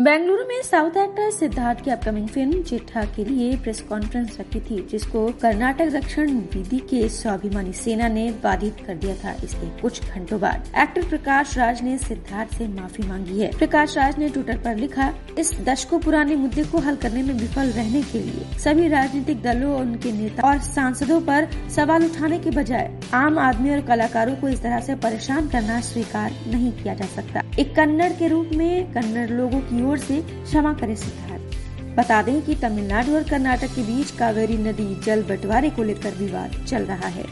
बेंगलुरु में south actor Siddharth की upcoming film चिट्ठा के लिए प्रेस कॉन्फ्रेंस रखी थी, जिसको कर्नाटक रक्षण विधि के स्वाभिमानी सेना ने बाधित कर दिया था। इसके कुछ घंटों बाद एक्टर प्रकाश राज ने सिद्धार्थ से माफ़ी मांगी है। प्रकाश राज ने ट्विटर पर लिखा, इस दशकों पुराने मुद्दे को हल करने में विफल रहने के लिए सभी राजनीतिक दलों और उनके नेता और सांसदों पर सवाल उठाने के बजाय आम आदमी और कलाकारों को इस तरह से परेशान करना स्वीकार नहीं किया जा सकता। एक कन्नड़ के रूप में कन्नड़ लोगों की ओर से क्षमा करे सिद्धार्थ। बता दें कि तमिलनाडु और कर्नाटक के बीच कावेरी नदी, जल बंटवारे को लेकर विवाद चल रहा है।